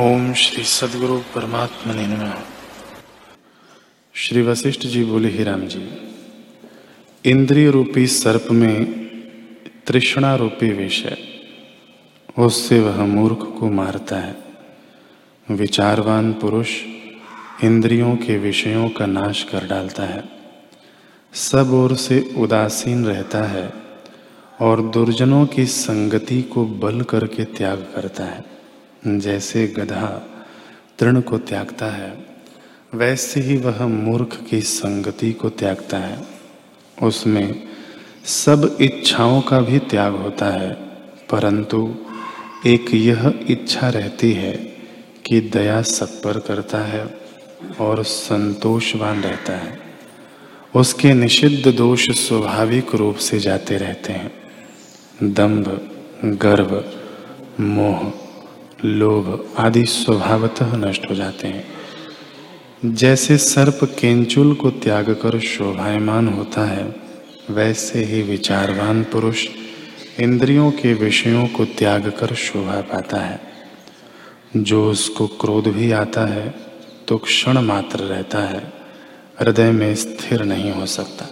ओम श्री सदगुरु परमात्मा ने नमः। श्री वशिष्ठ जी बोले, ही राम जी, इंद्रिय रूपी सर्प में तृष्णा रूपी विषय उससे वह मूर्ख को मारता है। विचारवान पुरुष इंद्रियों के विषयों का नाश कर डालता है। सब ओर से उदासीन रहता है और दुर्जनों की संगति को बल करके त्याग करता है। जैसे गधा तृण को त्यागता है, वैसे ही वह मूर्ख की संगति को त्यागता है। उसमें सब इच्छाओं का भी त्याग होता है, परंतु एक यह इच्छा रहती है कि दया सब पर करता है और संतोषवान रहता है। उसके निषिद्ध दोष स्वाभाविक रूप से जाते रहते हैं। दंभ गर्व मोह लोभ आदि स्वभावतः नष्ट हो जाते हैं। जैसे सर्प केंचुल को त्याग कर शोभायमान होता है, वैसे ही विचारवान पुरुष इंद्रियों के विषयों को त्याग कर शोभा पाता है। जो उसको क्रोध भी आता है तो क्षण मात्र रहता है, हृदय में स्थिर नहीं हो सकता।